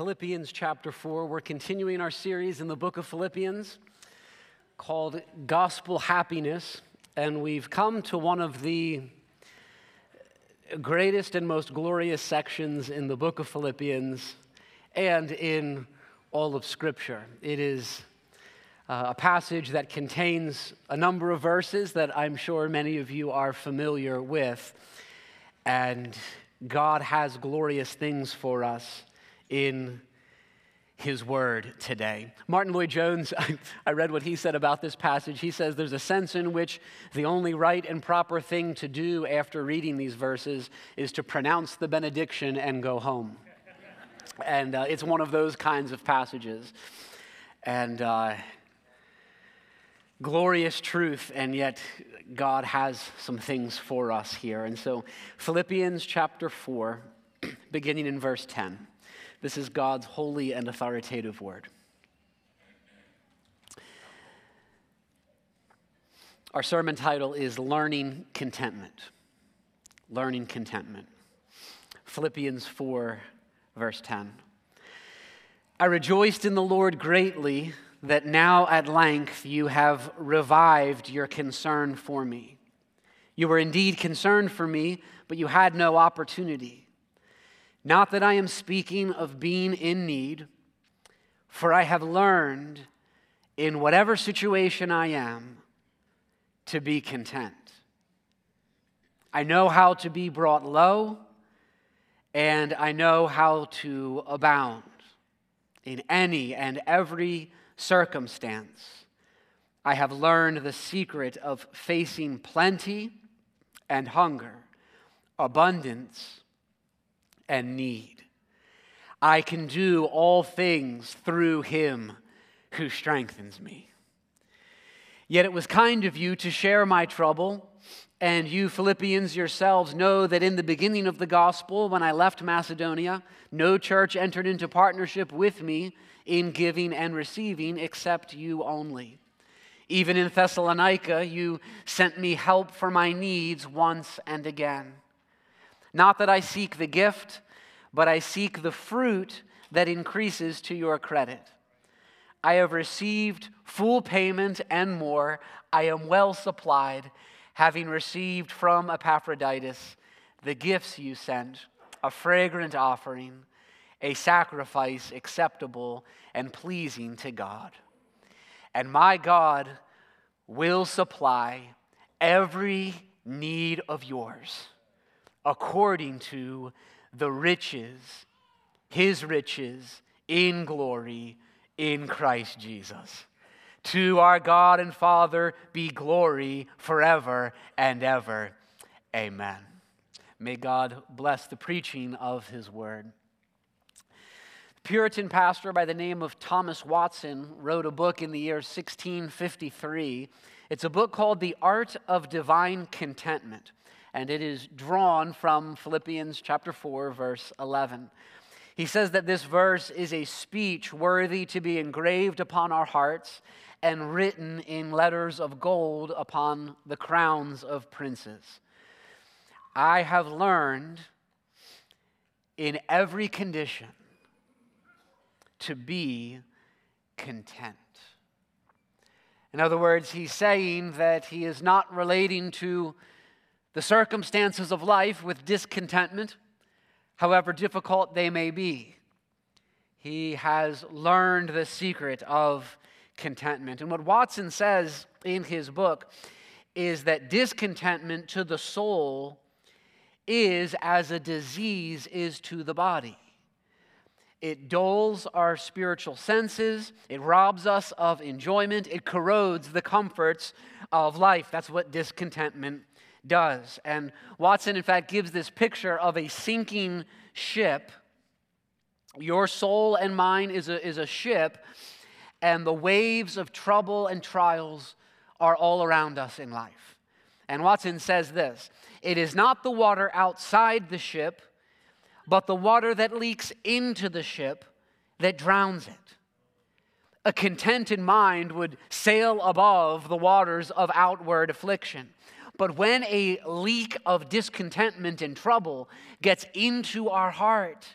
Philippians chapter 4. We're continuing our series in the book of Philippians called Gospel Happiness, and we've come to one of the greatest and most glorious sections in the book of Philippians and in all of Scripture. It is uh, a passage that contains a number of verses that I'm sure many of you are familiar with, and God has glorious things for us in his word today. Martyn Lloyd-Jones, I, I, read what he said about this passage. He says there's a sense in which the only right and proper thing to do after reading these verses is to pronounce the benediction and go home. and uh, it's one of those kinds of passages. And uh, glorious truth, and yet God has some things for us here. And so, Philippians chapter 4, beginning in verse 10. This is God's holy and authoritative word. Our sermon title is Learning Contentment. Learning Contentment. Philippians 4, verse 10. I rejoiced in the Lord greatly that now at length you have revived your concern for me. You were indeed concerned for me, but you had no opportunity. Not that I am speaking of being in need, for I have learned in whatever situation I am to be content. I know how to be brought low, and I know how to abound in any and every circumstance. I have learned the secret of facing plenty and hunger, abundance and need. I can do all things through him who strengthens me. Yet it was kind of you to share my trouble. And you, Philippians yourselves, know that in the beginning of the gospel, when I left Macedonia, no church entered into partnership with me in giving and receiving except you only. Even in Thessalonica, you sent me help for my needs once and again. Not that I seek the gift, but I seek the fruit that increases to your credit. I have received full payment and more. I am well supplied, having received from Epaphroditus the gifts you sent, a fragrant offering, a sacrifice acceptable and pleasing to God. And my God will supply every need of yours according to the riches, his riches in glory in Christ Jesus. To our God and Father be glory forever and ever. Amen. May God bless the preaching of his word. The Puritan pastor by the name of Thomas Watson wrote a book in the year 1653. It's a book called The Art of Divine Contentment and it is drawn from Philippians chapter 4, verse 11. He says that this verse is a speech worthy to be engraved upon our hearts and written in letters of gold upon the crowns of princes. I have learned in every condition to be content. In other words, he's saying that he is not relating to the circumstances of life with discontentment, however difficult they may be. He has learned the secret of contentment. And what Watson says in his book is that discontentment to the soul is as a disease is to the body. It dulls our spiritual senses. It robs us of enjoyment. It corrodes the comforts of life. That's what discontentment does. And Watson, in fact, gives this picture of a sinking ship. Your soul and mine is a, is a ship, and the waves of trouble and trials are all around us in life. And Watson says this it is not the water outside the ship, but the water that leaks into the ship that drowns it. A contented mind would sail above the waters of outward affliction. But when a leak of discontentment and trouble gets into our heart,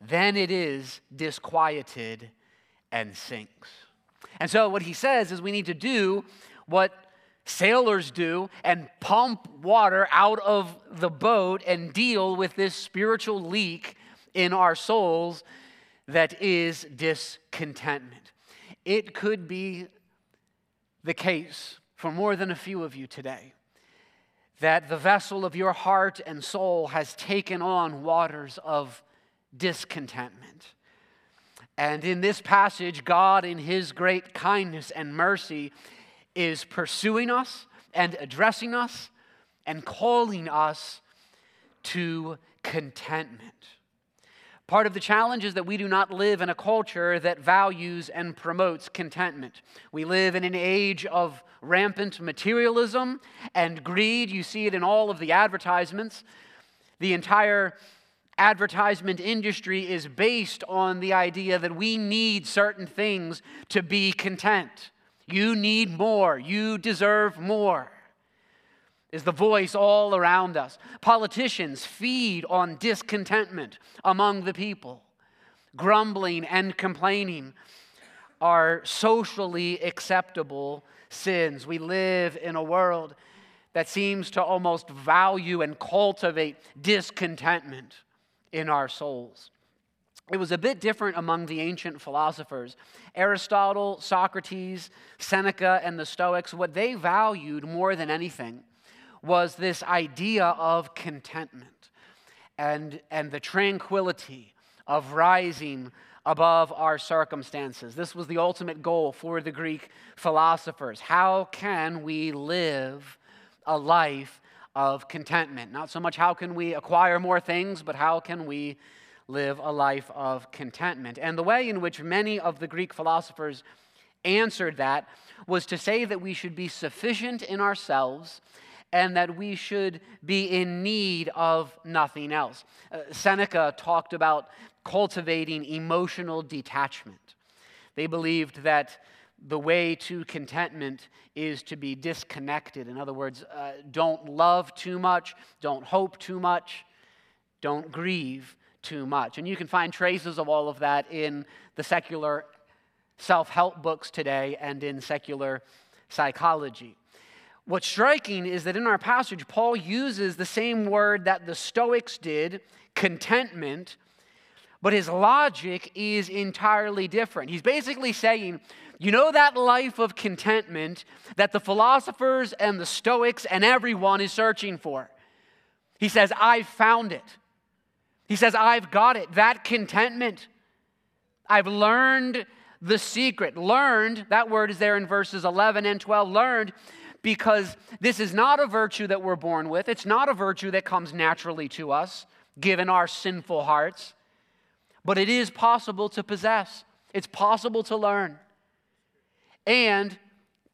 then it is disquieted and sinks. And so, what he says is we need to do what sailors do and pump water out of the boat and deal with this spiritual leak in our souls that is discontentment. It could be the case for more than a few of you today that the vessel of your heart and soul has taken on waters of discontentment. And in this passage, God, in His great kindness and mercy, is pursuing us and addressing us and calling us to contentment. Part of the challenge is that we do not live in a culture that values and promotes contentment. We live in an age of rampant materialism and greed. You see it in all of the advertisements. The entire advertisement industry is based on the idea that we need certain things to be content. You need more. You deserve more. Is the voice all around us. Politicians feed on discontentment among the people. Grumbling and complaining are socially acceptable sins. We live in a world that seems to almost value and cultivate discontentment in our souls. It was a bit different among the ancient philosophers. Aristotle, Socrates, Seneca, and the Stoics, what they valued more than anything was this idea of contentment and, and the tranquility of rising above our circumstances. This was the ultimate goal for the Greek philosophers. How can we live a life of contentment? Not so much how can we acquire more things, but how can we live a life of contentment. And the way in which many of the Greek philosophers answered that was to say that we should be sufficient in ourselves and that we should be in need of nothing else. Uh, Seneca talked about cultivating emotional detachment. They believed that the way to contentment is to be disconnected. In other words, uh, don't love too much, don't hope too much, don't grieve too much. And you can find traces of all of that in the secular self help books today and in secular psychology. What's striking is that in our passage, Paul uses the same word that the Stoics did, contentment, but his logic is entirely different. He's basically saying, you know, that life of contentment that the philosophers and the Stoics and everyone is searching for. He says, I found it. He says, I've got it. That contentment. I've learned the secret. Learned, that word is there in verses 11 and 12. Learned because this is not a virtue that we're born with. It's not a virtue that comes naturally to us, given our sinful hearts. But it is possible to possess, it's possible to learn. And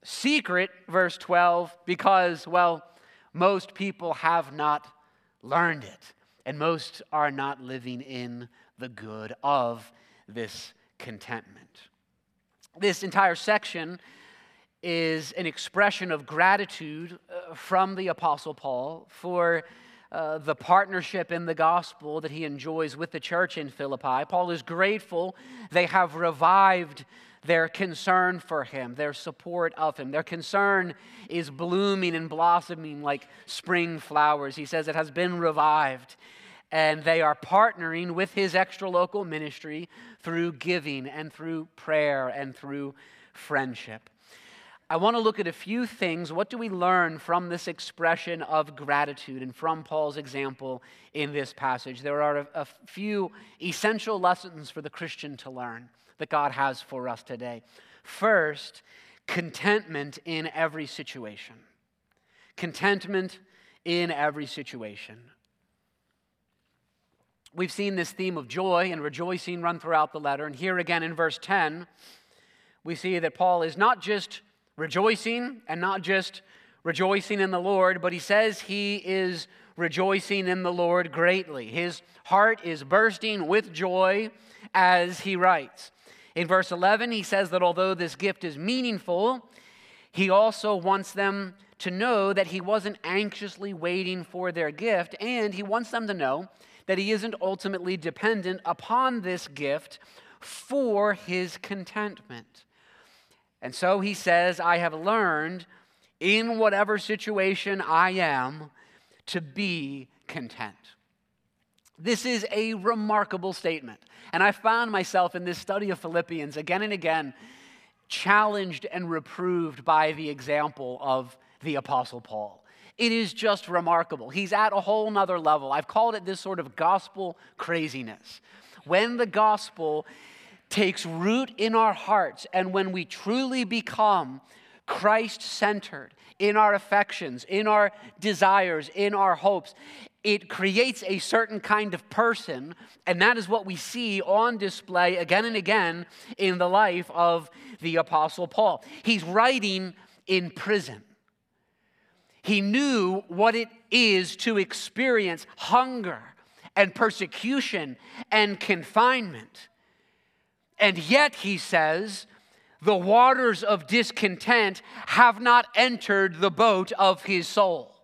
secret, verse 12, because, well, most people have not learned it and most are not living in the good of this contentment. This entire section is an expression of gratitude uh, from the Apostle Paul for uh, the partnership in the gospel that he enjoys with the church in Philippi. Paul is grateful they have revived their concern for him, their support of him. Their concern is blooming and blossoming like spring flowers. He says it has been revived. And they are partnering with his extra local ministry through giving and through prayer and through friendship. I want to look at a few things. What do we learn from this expression of gratitude and from Paul's example in this passage? There are a, a few essential lessons for the Christian to learn that God has for us today. First, contentment in every situation. Contentment in every situation. We've seen this theme of joy and rejoicing run throughout the letter. And here again in verse 10, we see that Paul is not just rejoicing and not just rejoicing in the Lord, but he says he is rejoicing in the Lord greatly. His heart is bursting with joy as he writes. In verse 11, he says that although this gift is meaningful, he also wants them to know that he wasn't anxiously waiting for their gift, and he wants them to know that he isn't ultimately dependent upon this gift for his contentment. And so he says, I have learned in whatever situation I am to be content. This is a remarkable statement. And I found myself in this study of Philippians again and again challenged and reproved by the example of the Apostle Paul. It is just remarkable. He's at a whole nother level. I've called it this sort of gospel craziness. When the gospel takes root in our hearts and when we truly become Christ centered in our affections, in our desires, in our hopes, it creates a certain kind of person, and that is what we see on display again and again in the life of the Apostle Paul. He's writing in prison. He knew what it is to experience hunger and persecution and confinement. And yet, he says, the waters of discontent have not entered the boat of his soul.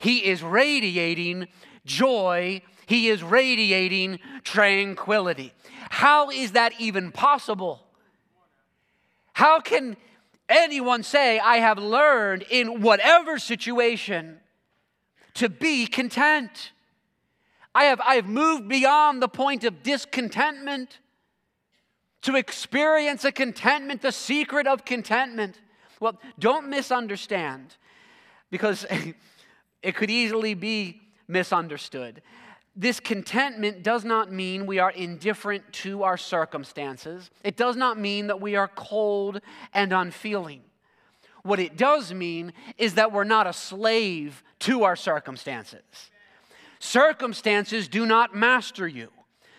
He is radiating joy, he is radiating tranquility. How is that even possible? How can anyone say, I have learned in whatever situation to be content? I have, I have moved beyond the point of discontentment to experience a contentment, the secret of contentment. Well, don't misunderstand because it could easily be misunderstood. This contentment does not mean we are indifferent to our circumstances. It does not mean that we are cold and unfeeling. What it does mean is that we're not a slave to our circumstances. Circumstances do not master you.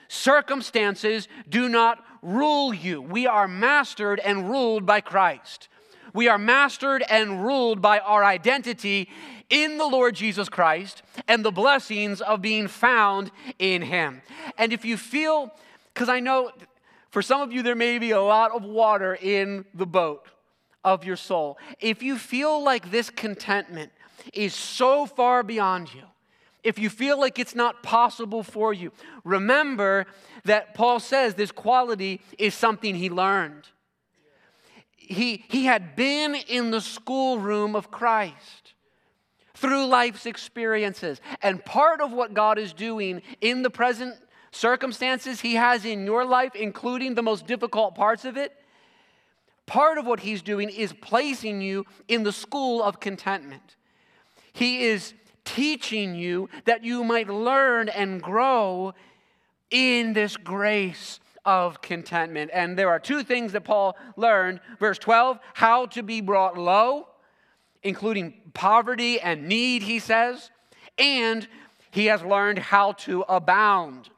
Circumstances do not rule you. We are mastered and ruled by Christ. We are mastered and ruled by our identity in the Lord Jesus Christ and the blessings of being found in Him. And if you feel, because I know for some of you there may be a lot of water in the boat of your soul, if you feel like this contentment is so far beyond you, if you feel like it's not possible for you, remember that Paul says this quality is something he learned. He, he had been in the schoolroom of Christ through life's experiences. And part of what God is doing in the present circumstances He has in your life, including the most difficult parts of it, part of what He's doing is placing you in the school of contentment. He is teaching you that you might learn and grow in this grace of contentment. And there are two things that Paul learned. Verse 12, how to be brought low including poverty and need, he says, and he has learned how to abound,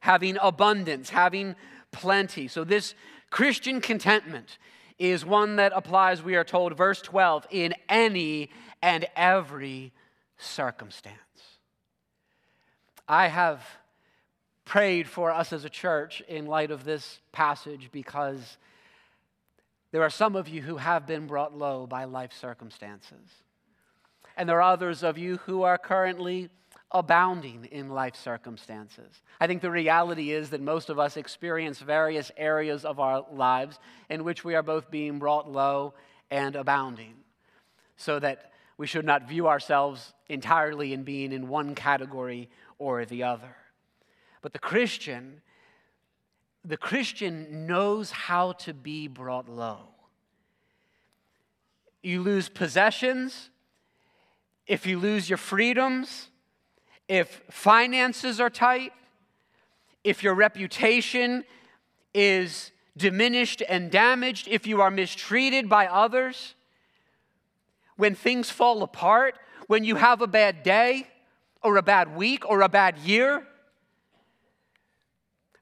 having abundance, having plenty. So, this Christian contentment is one that applies, we are told, verse 12, in any and every circumstance. I have prayed for us as a church in light of this passage because there are some of you who have been brought low by life circumstances. And there are others of you who are currently abounding in life circumstances. I think the reality is that most of us experience various areas of our lives in which we are both being brought low and abounding, so that we should not view ourselves entirely in being in one category or the other. But the Christian the Christian knows how to be brought low. You lose possessions, if you lose your freedoms, if finances are tight, if your reputation is diminished and damaged, if you are mistreated by others, when things fall apart, when you have a bad day or a bad week or a bad year,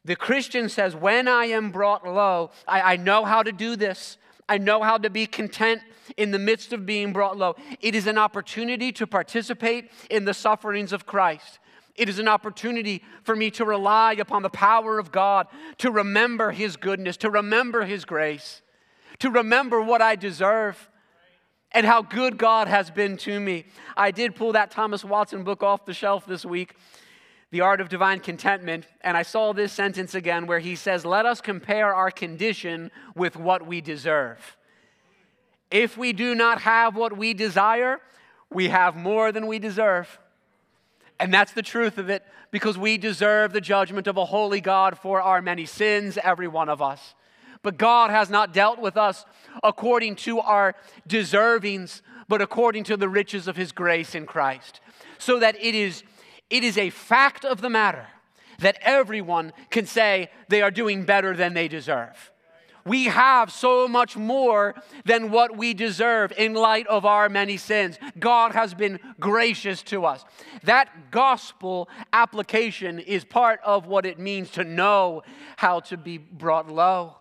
the Christian says, When I am brought low, I, I, know how to do this. I know how to be content in the midst of being brought low. It is an opportunity to participate in the sufferings of Christ. It is an opportunity for me to rely upon the power of God, to remember His goodness, to remember His grace, to remember what I deserve and how good God has been to me. I did pull that Thomas Watson book off the shelf this week The Art of Divine Contentment, and I saw this sentence again where he says, Let us compare our condition with what we deserve. If we do not have what we desire, we have more than we deserve. And that's the truth of it because we deserve the judgment of a holy God for our many sins, every one of us. But God has not dealt with us according to our deservings, but according to the riches of his grace in Christ. So that it is, it is a fact of the matter that everyone can say they are doing better than they deserve. We have so much more than what we deserve in light of our many sins. God has been gracious to us. That gospel application is part of what it means to know how to be brought low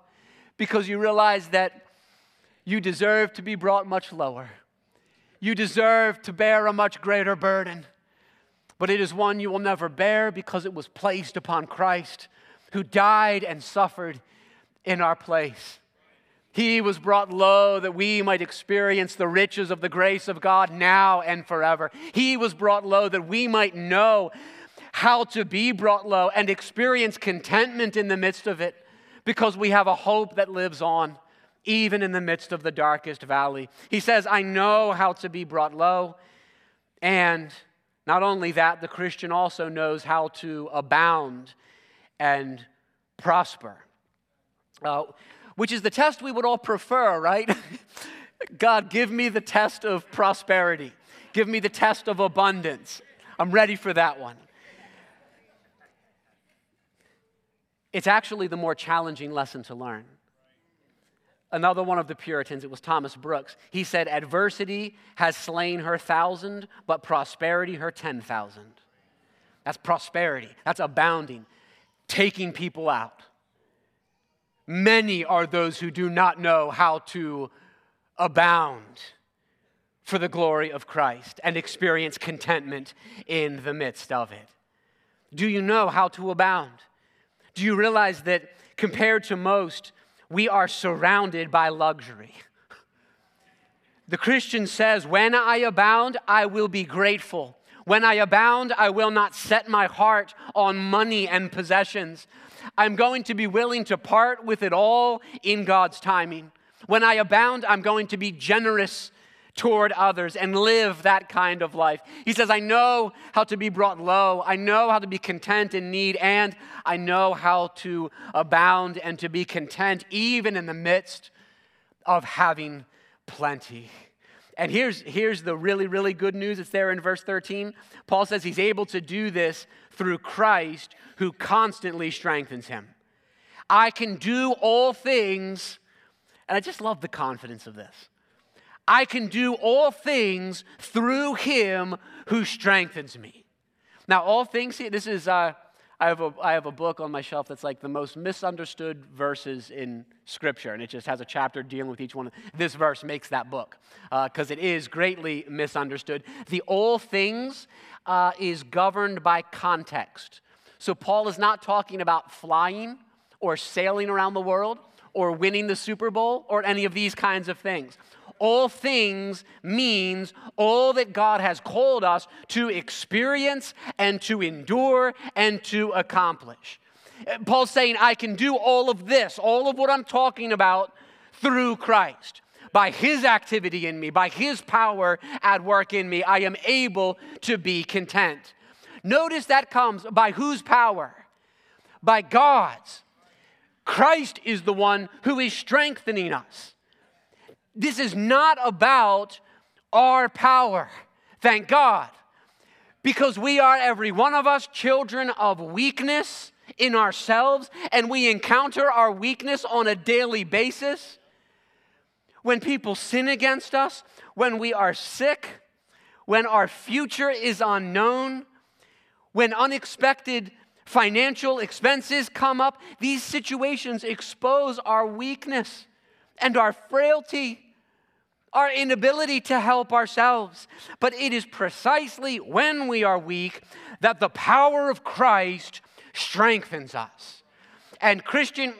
because you realize that you deserve to be brought much lower. You deserve to bear a much greater burden, but it is one you will never bear because it was placed upon Christ who died and suffered in our place. He was brought low that we might experience the riches of the grace of God now and forever. He was brought low that we might know how to be brought low and experience contentment in the midst of it because we have a hope that lives on even in the midst of the darkest valley. He says, I know how to be brought low. And not only that, the Christian also knows how to abound and prosper uh, which is the test we would all prefer, right? God, give me the test of prosperity, give me the test of abundance. I'm ready for that one. It's actually the more challenging lesson to learn. Another one of the Puritans, it was Thomas Brooks, he said, Adversity has slain her thousand, but prosperity her 10,000. That's prosperity, that's abounding, taking people out. Many are those who do not know how to abound for the glory of Christ and experience contentment in the midst of it. Do you know how to abound? Do you realize that compared to most, we are surrounded by luxury? The Christian says, When I abound, I will be grateful. When I abound, I will not set my heart on money and possessions. I'm going to be willing to part with it all in God's timing. When I abound, I'm going to be generous toward others and live that kind of life. He says, I know how to be brought low. I know how to be content in need, and I know how to abound and to be content even in the midst of having plenty. And here's, here's the really, really good news. It's there in verse 13. Paul says he's able to do this through Christ who constantly strengthens him. I can do all things, and I just love the confidence of this. I can do all things through him who strengthens me. Now, all things, this is, uh, I have, a, I have a book on my shelf that's like the most misunderstood verses in Scripture, and it just has a chapter dealing with each one. This verse makes that book because uh, it is greatly misunderstood. The all things uh, is governed by context. So, Paul is not talking about flying or sailing around the world or winning the Super Bowl or any of these kinds of things all things means all that God has called us to experience and to endure and to accomplish. Paul's saying, I can do all of this, all of what I'm talking about through Christ. By his activity in me, by his power at work in me, I am able to be content. Notice that comes by whose power? By God's. Christ is the one who is strengthening us. This is not about our power, thank God, because we are, every one of us, children of weakness in ourselves, and we encounter our weakness on a daily basis. When people sin against us, when we are sick, when our future is unknown, when unexpected financial expenses come up, these situations expose our weakness and our frailty our inability to help ourselves. But it is precisely when we are weak that the power of Christ strengthens us. And, Christian,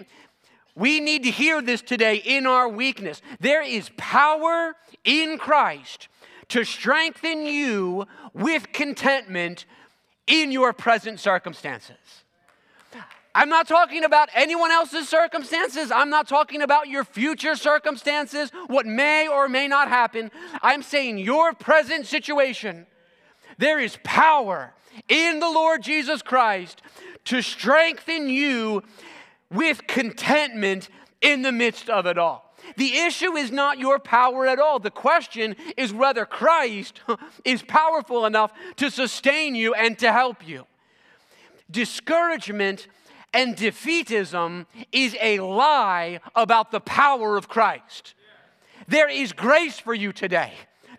we need to hear this today in our weakness. There is power in Christ to strengthen you with contentment in your present circumstances. I'm not talking about anyone else's circumstances. I'm not talking about your future circumstances, what may or may not happen. I'm saying your present situation. There is power in the Lord Jesus Christ to strengthen you with contentment in the midst of it all. The issue is not your power at all. The question is whether Christ is powerful enough to sustain you and to help you. Discouragement and defeatism is a lie about the power of Christ. There is grace for you today.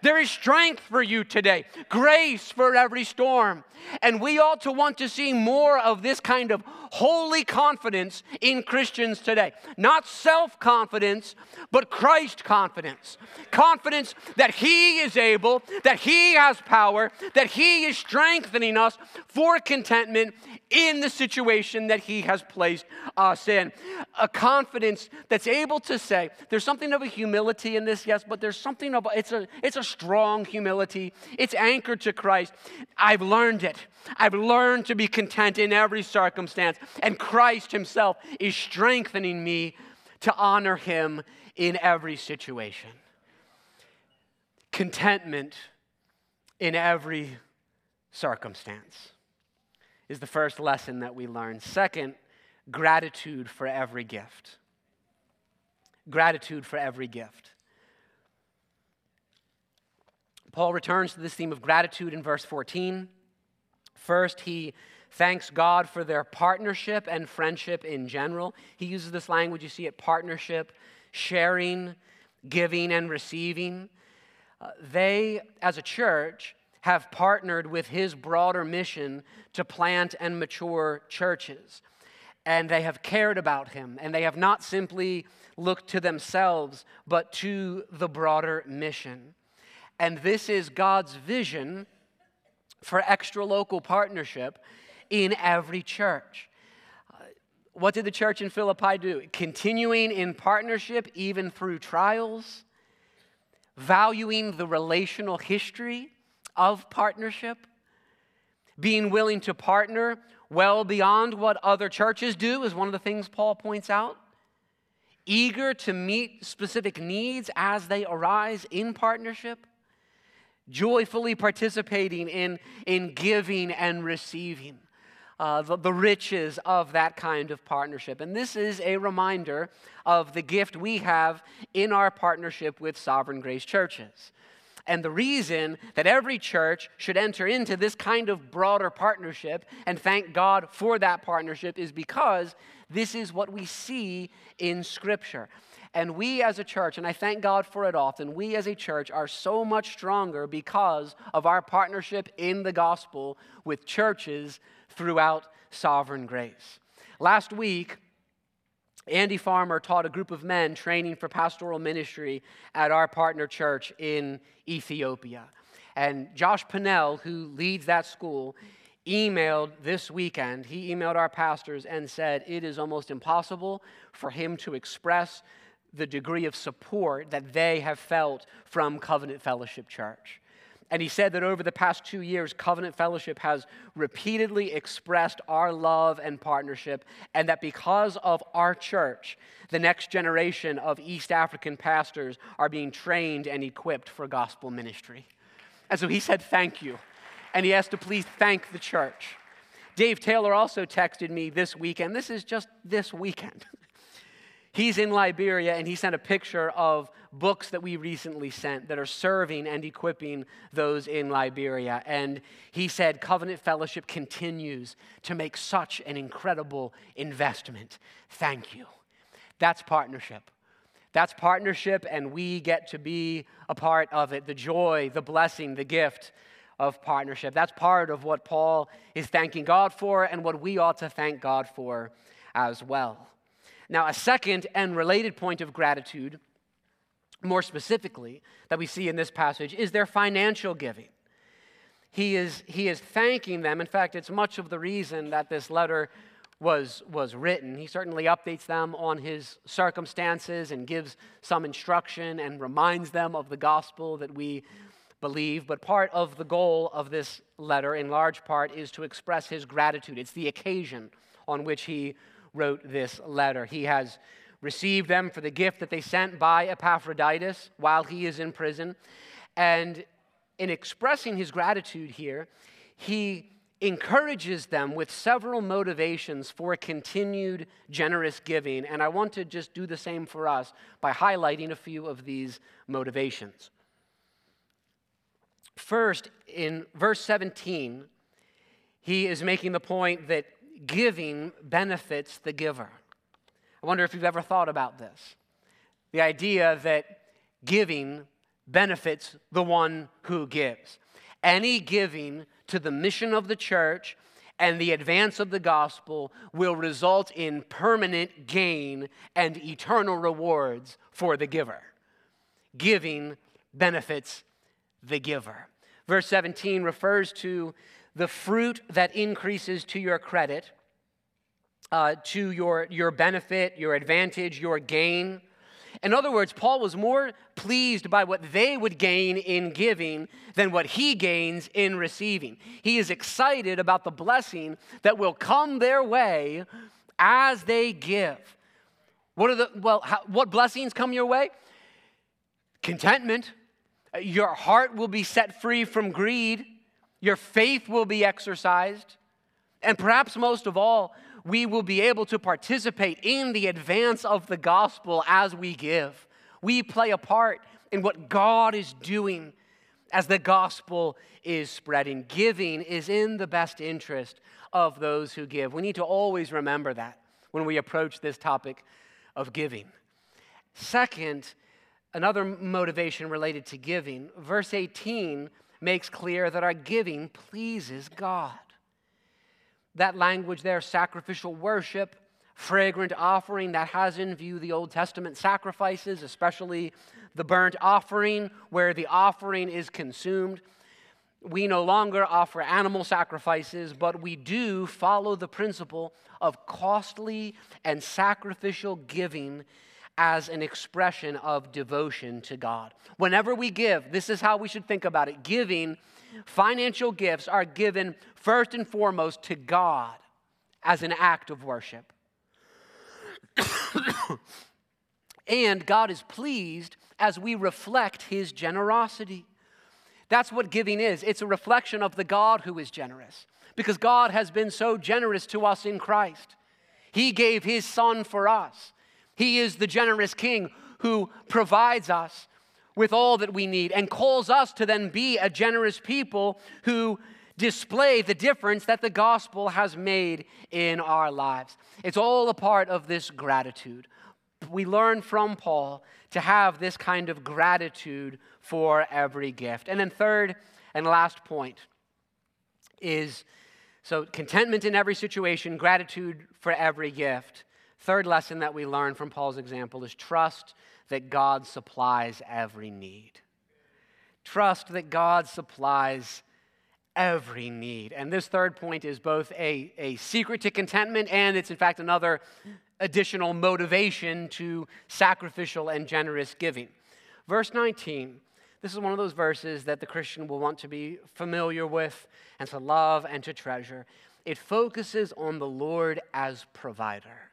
There is strength for you today, grace for every storm. And we ought to want to see more of this kind of holy confidence in Christians today. Not self confidence, but Christ confidence. Confidence that He is able, that He has power, that He is strengthening us for contentment in the situation that He has placed us in. A confidence that's able to say, there's something of a humility in this, yes, but there's something of, a, it's a, it's a strong humility. It's anchored to Christ. I've learned it. I've learned to be content in every circumstance, and Christ Himself is strengthening me to honor Him in every situation. Contentment in every circumstance is the first lesson that we learn. Second, gratitude for every gift. Gratitude for every gift. Paul returns to this theme of gratitude in verse 14. First, he thanks God for their partnership and friendship in general. He uses this language, you see it partnership, sharing, giving, and receiving. Uh, they, as a church, have partnered with his broader mission to plant and mature churches. And they have cared about him, and they have not simply looked to themselves, but to the broader mission. And this is God's vision for extra local partnership in every church. Uh, what did the church in Philippi do? Continuing in partnership even through trials, valuing the relational history of partnership, being willing to partner well beyond what other churches do, is one of the things Paul points out. Eager to meet specific needs as they arise in partnership joyfully participating in, in giving and receiving. Uh, the, the riches of that kind of partnership. And this is a reminder of the gift we have in our partnership with Sovereign Grace churches. And the reason that every church should enter into this kind of broader partnership and thank God for that partnership is because this is what we see in Scripture. And we as a church, and I thank God for it often, we as a church are so much stronger because of our partnership in the gospel with churches throughout sovereign grace. Last week, Andy Farmer taught a group of men training for pastoral ministry at our partner church in Ethiopia. And Josh Pinnell, who leads that school, emailed this weekend, he emailed our pastors and said it is almost impossible for him to express the degree of support that they have felt from Covenant Fellowship Church. And he said that over the past two years, Covenant Fellowship has repeatedly expressed our love and partnership, and that because of our church, the next generation of East African pastors are being trained and equipped for gospel ministry. And so he said, Thank you. And he asked to please thank the church. Dave Taylor also texted me this weekend. This is just this weekend. He's in Liberia and he sent a picture of books that we recently sent that are serving and equipping those in Liberia. And he said, Covenant Fellowship continues to make such an incredible investment. Thank you. That's partnership. That's partnership, and we get to be a part of it. The joy, the blessing, the gift of partnership. That's part of what Paul is thanking God for and what we ought to thank God for as well. Now, a second and related point of gratitude, more specifically, that we see in this passage is their financial giving. He is, he is thanking them. In fact, it's much of the reason that this letter was, was written. He certainly updates them on his circumstances and gives some instruction and reminds them of the gospel that we believe, but part of the goal of this letter, in large part, is to express his gratitude. It's the occasion on which he wrote this letter. He has received them for the gift that they sent by Epaphroditus while he is in prison. And in expressing his gratitude here, he encourages them with several motivations for continued generous giving. And I want to just do the same for us by highlighting a few of these motivations. First, in verse 17, he is making the point that giving benefits the giver. I wonder if you've ever thought about this. The idea that giving benefits the one who gives. Any giving to the mission of the church and the advance of the gospel will result in permanent gain and eternal rewards for the giver. Giving benefits the giver. Verse 17 refers to the fruit that increases to your credit, uh, to your, your benefit, your advantage, your gain. In other words, Paul was more pleased by what they would gain in giving than what he gains in receiving. He is excited about the blessing that will come their way as they give. What are the well how, what blessings come your way? Contentment. Your heart will be set free from greed. Your faith will be exercised. And perhaps most of all, we will be able to participate in the advance of the gospel as we give. We play a part in what God is doing as the gospel is spreading. Giving is in the best interest of those who give. We need to always remember that when we approach this topic of giving. Second, another motivation related to giving, verse 18 makes clear that our giving pleases God that language there, sacrificial worship, fragrant offering, that has in view the Old Testament sacrifices, especially the burnt offering, where the offering is consumed. We no longer offer animal sacrifices, but we do follow the principle of costly and sacrificial giving as an expression of devotion to God. Whenever we give, this is how we should think about it giving Financial gifts are given first and foremost to God as an act of worship. and God is pleased as we reflect his generosity. That's what giving is it's a reflection of the God who is generous, because God has been so generous to us in Christ. He gave his son for us. He is the generous king who provides us with all that we need and calls us to then be a generous people who display the difference that the gospel has made in our lives. It's all a part of this gratitude. We learn from Paul to have this kind of gratitude for every gift. And then, third and last point is so contentment in every situation, gratitude for every gift. Third lesson that we learn from Paul's example is trust that God supplies every need. Trust that God supplies every need. And this third point is both a, a secret to contentment and it's, in fact, another additional motivation to sacrificial and generous giving. Verse 19. This is one of those verses that the Christian will want to be familiar with and to love and to treasure. It focuses on the Lord as provider.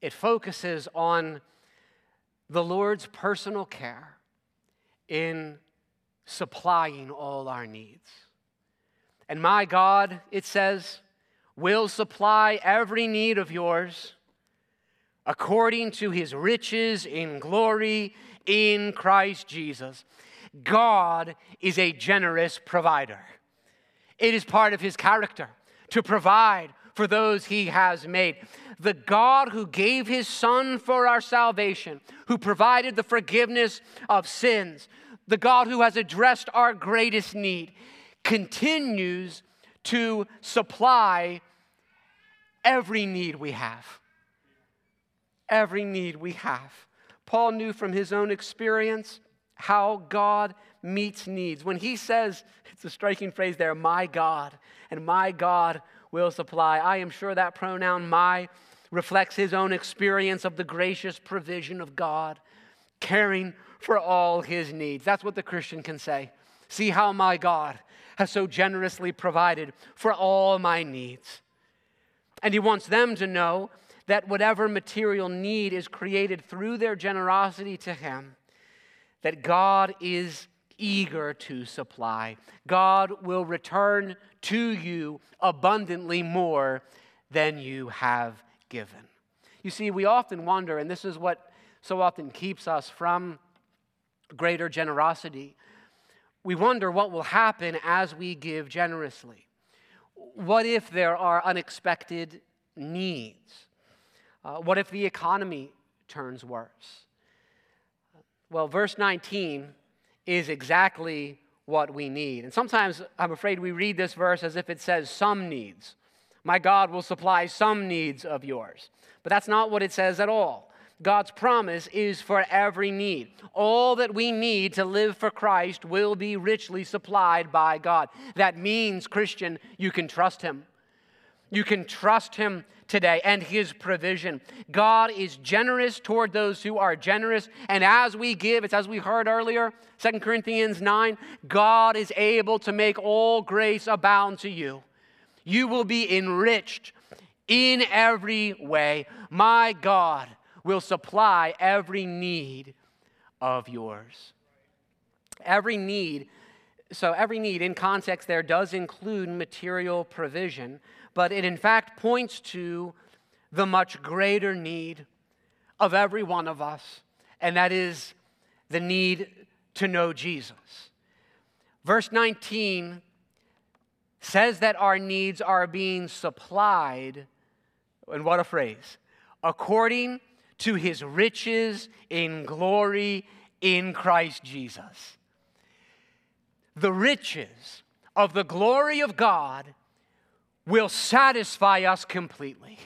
It focuses on the Lord's personal care in supplying all our needs. And my God, it says, will supply every need of yours according to his riches in glory in Christ Jesus. God is a generous provider. It is part of his character to provide for those he has made. The God who gave his son for our salvation, who provided the forgiveness of sins, the God who has addressed our greatest need, continues to supply every need we have. Every need we have. Paul knew from his own experience how God meets needs. When he says, it's a striking phrase there, my God, and my God will supply. I am sure that pronoun my reflects his own experience of the gracious provision of God, caring for all his needs. That's what the Christian can say. See how my God has so generously provided for all my needs. And he wants them to know that whatever material need is created through their generosity to him, that God is eager to supply. God will return to you abundantly more than you have given. You see, we often wonder, and this is what so often keeps us from greater generosity. We wonder what will happen as we give generously. What if there are unexpected needs? Uh, what if the economy turns worse? Well, verse 19 is exactly what we need. And sometimes I'm afraid we read this verse as if it says some needs. My God will supply some needs of yours. But that's not what it says at all. God's promise is for every need. All that we need to live for Christ will be richly supplied by God. That means, Christian, you can trust Him. You can trust Him today and His provision. God is generous toward those who are generous. And as we give, it's as we heard earlier, 2 Corinthians 9, God is able to make all grace abound to you. You will be enriched in every way. My God will supply every need of yours. Every need, so every need in context there does include material provision, but it in fact points to the much greater need of every one of us, and that is the need to know Jesus. Verse 19 says that our needs are being supplied, and what a phrase, according to his riches in glory in Christ Jesus. The riches of the glory of God will satisfy us completely.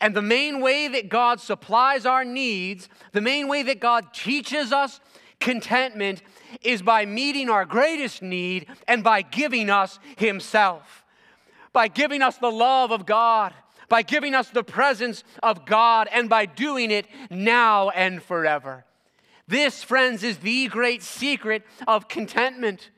And the main way that God supplies our needs, the main way that God teaches us contentment is by meeting our greatest need and by giving us Himself, by giving us the love of God by giving us the presence of God and by doing it now and forever. This, friends, is the great secret of contentment.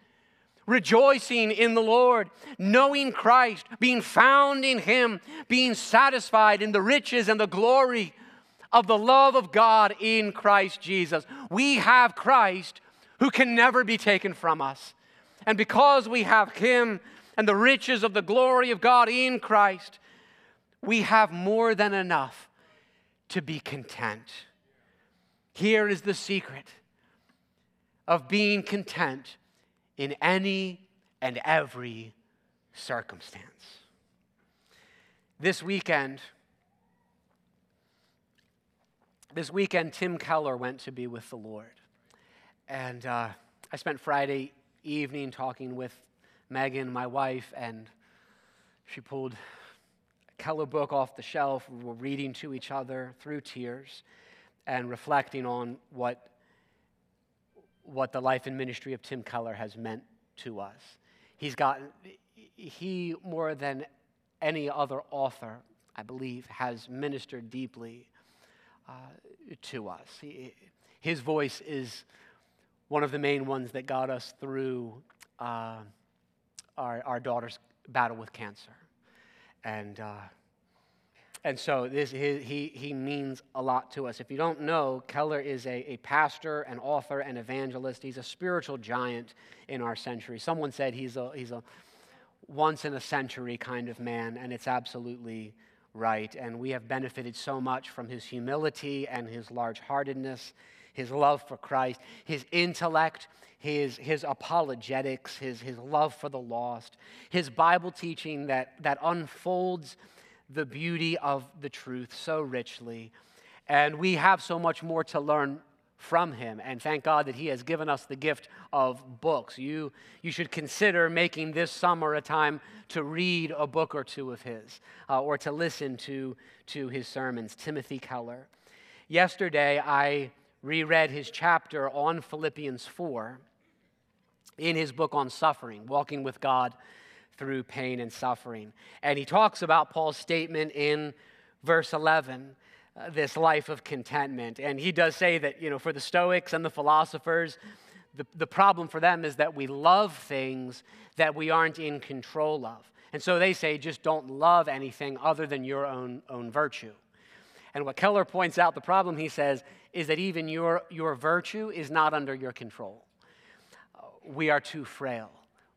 Rejoicing in the Lord, knowing Christ, being found in Him, being satisfied in the riches and the glory of the love of God in Christ Jesus. We have Christ who can never be taken from us. And because we have Him and the riches of the glory of God in Christ, we have more than enough to be content. Here is the secret of being content in any and every circumstance. This weekend, this weekend, Tim Keller went to be with the Lord. And uh, I spent Friday evening talking with Megan, my wife, and she pulled Keller book off the shelf. We were reading to each other through tears and reflecting on what, what the life and ministry of Tim Keller has meant to us. He's gotten, he more than any other author, I believe, has ministered deeply uh, to us. He, his voice is one of the main ones that got us through uh, our, our daughter's battle with cancer. And, uh, and so this, he, he, means a lot to us. If you don't know, Keller is a, a pastor, an author, an evangelist. He's a spiritual giant in our century. Someone said he's a, he's a once in a century kind of man, and it's absolutely right. And we have benefited so much from his humility and his large heartedness, his love for Christ, his intellect, his, his apologetics, his, his love for the lost, his Bible teaching that, that unfolds the beauty of the truth so richly. And we have so much more to learn from him. And thank God that he has given us the gift of books. You, you should consider making this summer a time to read a book or two of his uh, or to listen to, to his sermons. Timothy Keller. Yesterday, I reread his chapter on Philippians 4 in his book on suffering, Walking with God through pain and suffering. And he talks about Paul's statement in verse 11. This life of contentment. And he does say that, you know, for the Stoics and the philosophers, The, the problem for them is that we love things that we aren't in control of. And so they say, just don't love anything other than your own, own virtue. And what Keller points out, the problem, he says, is that even your, your virtue is not under your control. Uh, we are too frail.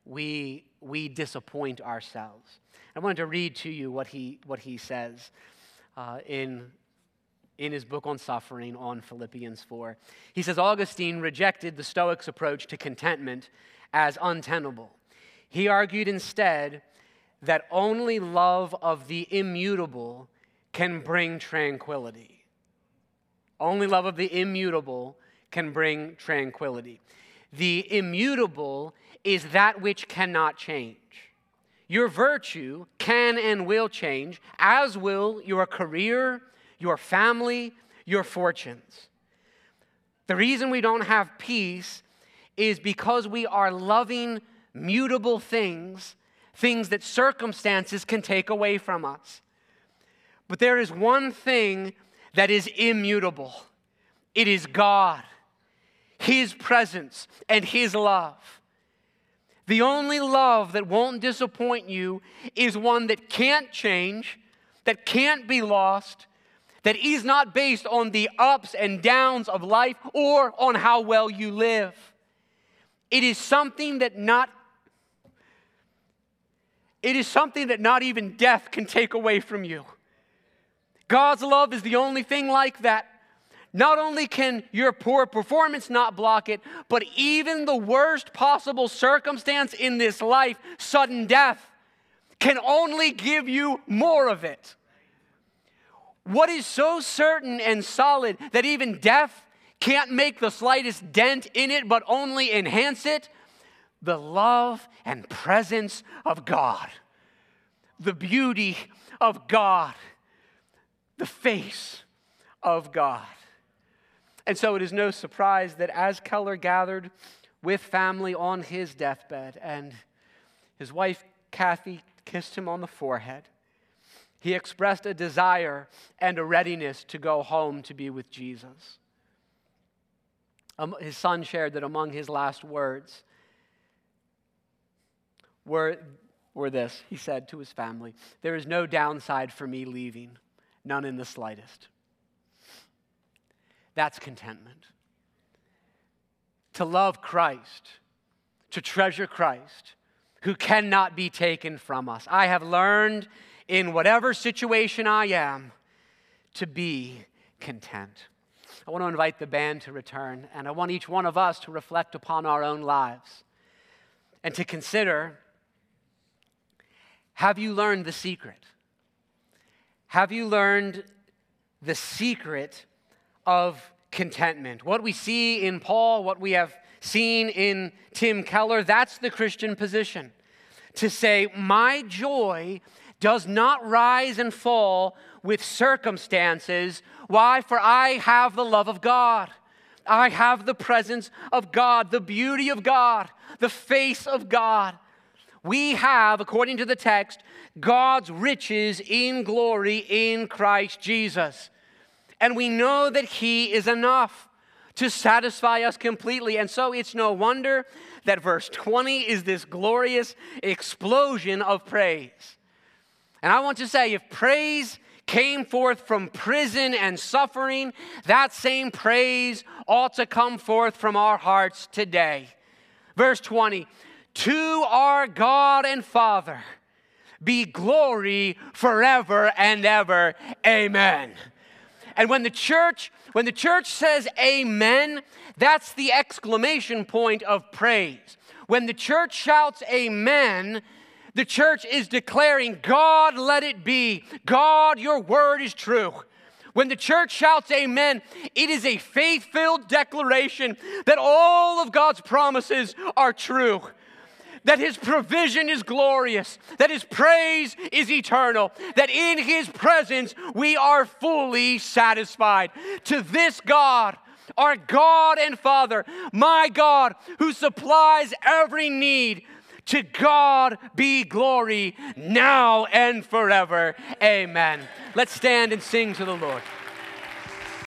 We, we disappoint ourselves. I wanted to read to you what he, what he says uh, in, in his book on suffering on Philippians 4. He says Augustine rejected the Stoics' approach to contentment as untenable. He argued instead that only love of the immutable can bring tranquility. Only love of the immutable can bring tranquility. The immutable is that which cannot change. Your virtue can and will change, as will your career, your family, your fortunes. The reason we don't have peace is because we are loving mutable things, things that circumstances can take away from us. But there is one thing that is immutable it is God, His presence, and His love. The only love that won't disappoint you is one that can't change, that can't be lost, that is not based on the ups and downs of life or on how well you live. It is something that not it is something that not even death can take away from you. God's love is the only thing like that. Not only can your poor performance not block it, but even the worst possible circumstance in this life, sudden death, can only give you more of it. What is so certain and solid that even death can't make the slightest dent in it, but only enhance it? The love and presence of God, the beauty of God, the face of God. And so it is no surprise that as Keller gathered with family on his deathbed and his wife Kathy kissed him on the forehead, he expressed a desire and a readiness to go home to be with Jesus. Um, his son shared that among his last words were, were this he said to his family, There is no downside for me leaving, none in the slightest. That's contentment. To love Christ, to treasure Christ, who cannot be taken from us. I have learned in whatever situation I am to be content. I want to invite the band to return, and I want each one of us to reflect upon our own lives and to consider have you learned the secret? Have you learned the secret of contentment. What we see in Paul, what we have seen in Tim Keller, that's the Christian position. To say, my joy does not rise and fall with circumstances. Why? For I have the love of God. I have the presence of God, the beauty of God, the face of God. We have, according to the text, God's riches in glory in Christ Jesus and we know that He is enough to satisfy us completely. And so it's no wonder that verse 20 is this glorious explosion of praise. And I want to say if praise came forth from prison and suffering, that same praise ought to come forth from our hearts today. Verse 20 To our God and Father be glory forever and ever. Amen. And when the church, when the church says amen, that's the exclamation point of praise. When the church shouts amen, the church is declaring, God, let it be. God, your word is true. When the church shouts amen, it is a faith filled declaration that all of God's promises are true that his provision is glorious, that his praise is eternal, that in his presence we are fully satisfied. To this God, our God and Father, my God, who supplies every need, to God be glory now and forever. Amen. Let's stand and sing to the Lord.